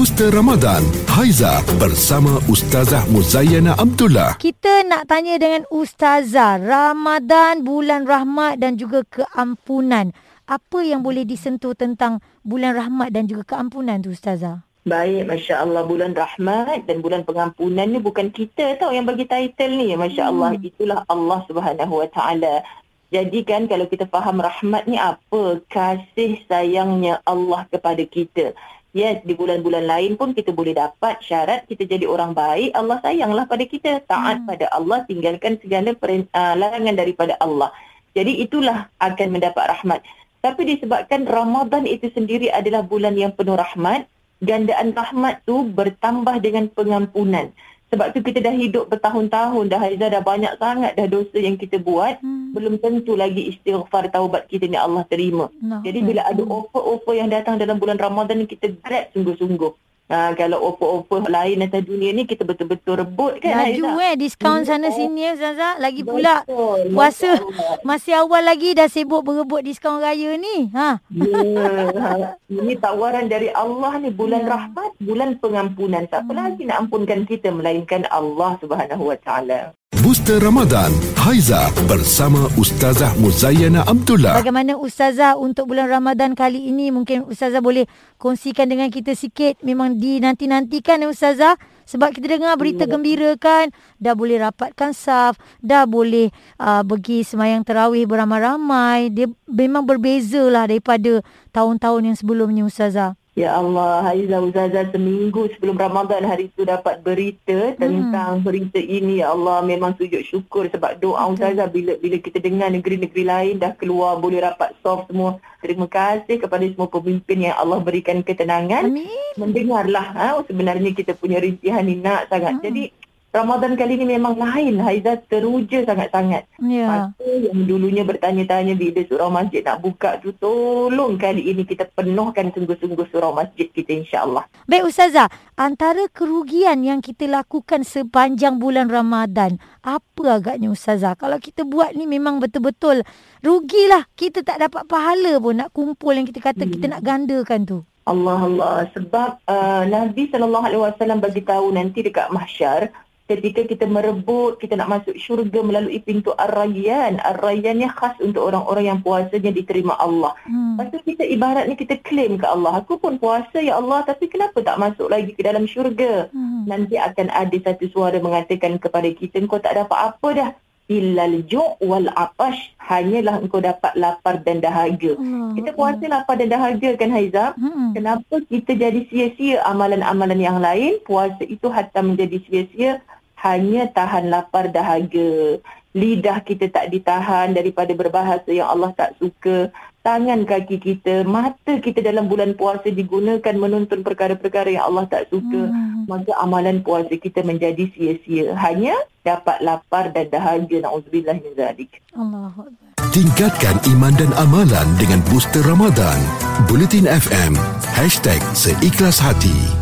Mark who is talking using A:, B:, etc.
A: Booster Ramadan Haiza bersama Ustazah Muzayana Abdullah.
B: Kita nak tanya dengan Ustazah, Ramadan, bulan rahmat dan juga keampunan. Apa yang boleh disentuh tentang bulan rahmat dan juga keampunan tu Ustazah?
C: Baik, Masya Allah bulan rahmat dan bulan pengampunan ni bukan kita tau yang bagi title ni. Masya Allah, hmm. itulah Allah Subhanahu Wa Taala. Jadi kan kalau kita faham rahmat ni apa? Kasih sayangnya Allah kepada kita. Yes, di bulan-bulan lain pun kita boleh dapat syarat kita jadi orang baik. Allah sayanglah pada kita. Taat hmm. pada Allah, tinggalkan segala perin, uh, larangan daripada Allah. Jadi itulah akan mendapat rahmat. Tapi disebabkan Ramadan itu sendiri adalah bulan yang penuh rahmat, gandaan rahmat tu bertambah dengan pengampunan. Sebab tu kita dah hidup bertahun-tahun dah Haiza dah banyak sangat dah dosa yang kita buat. Hmm. Belum tentu lagi istighfar taubat kita ni Allah terima. No. Jadi bila ada hmm. offer-offer yang datang dalam bulan Ramadan ni kita grab sungguh-sungguh. Ha, kalau offer-offer lain atas dunia ni kita betul-betul rebut kan
B: Laju eh diskaun sana sini ya Zaza Lagi pula betul, puasa masih awal lagi dah sibuk berebut diskaun raya ni ha.
C: Ya, ha. Ini tawaran dari Allah ni bulan ya. rahmat, bulan pengampunan Tak hmm. lagi nak ampunkan kita melainkan Allah subhanahu wa ta'ala
A: Booster Ramadan Haiza bersama Ustazah Muzayana Abdullah.
B: Bagaimana Ustazah untuk bulan Ramadan kali ini? Mungkin Ustazah boleh kongsikan dengan kita sikit. Memang dinanti-nantikan ya Ustazah. Sebab kita dengar berita ya. gembira kan. Dah boleh rapatkan saf. Dah boleh uh, pergi semayang terawih beramai-ramai. Dia memang berbeza lah daripada tahun-tahun yang sebelumnya Ustazah.
C: Ya Allah, Haiza Uzaza seminggu sebelum Ramadan hari itu dapat berita tentang hmm. berita ini. Ya Allah, memang sujud syukur sebab doa Uzaza bila bila kita dengar negeri-negeri lain dah keluar boleh rapat soft semua. Terima kasih kepada semua pemimpin yang Allah berikan ketenangan. Amin. Mendengarlah ha, sebenarnya kita punya rintihan ni nak sangat. Hmm. Jadi Ramadan kali ini memang lain. Haiza teruja sangat-sangat. Ya. Masa yang dulunya bertanya-tanya bila surau masjid nak buka tu, tolong kali ini kita penuhkan sungguh-sungguh surau masjid kita insyaAllah.
B: Baik Ustazah, antara kerugian yang kita lakukan sepanjang bulan Ramadan, apa agaknya Ustazah? Kalau kita buat ni memang betul-betul rugilah. Kita tak dapat pahala pun nak kumpul yang kita kata hmm. kita nak gandakan tu.
C: Allah Allah sebab uh, Nabi sallallahu alaihi wasallam bagi tahu nanti dekat mahsyar ketika kita merebut kita nak masuk syurga melalui pintu Ar-Rayyan. Ar-Rayyan ni khas untuk orang-orang yang puasanya diterima Allah. Hmm. Lepas tu kita ibaratnya kita claim ke Allah, aku pun puasa ya Allah tapi kenapa tak masuk lagi ke dalam syurga? Hmm. Nanti akan ada satu suara mengatakan kepada kita, kau tak dapat apa dah. Illal ju' wal atash hanyalah engkau dapat lapar dan dahaga. Hmm. Kita puasa lapar dan dahaga kan Haiza? Hmm. Kenapa kita jadi sia-sia amalan-amalan yang lain? Puasa itu hatta menjadi sia-sia hanya tahan lapar dahaga. Lidah kita tak ditahan daripada berbahasa yang Allah tak suka. Tangan kaki kita, mata kita dalam bulan puasa digunakan menonton perkara-perkara yang Allah tak suka. Hmm. Maka amalan puasa kita menjadi sia-sia. Hanya dapat lapar dan dahaga. Na'udzubillah min zalik.
A: Tingkatkan iman dan amalan dengan booster Ramadan. Bulletin FM. Hashtag Seikhlas Hati.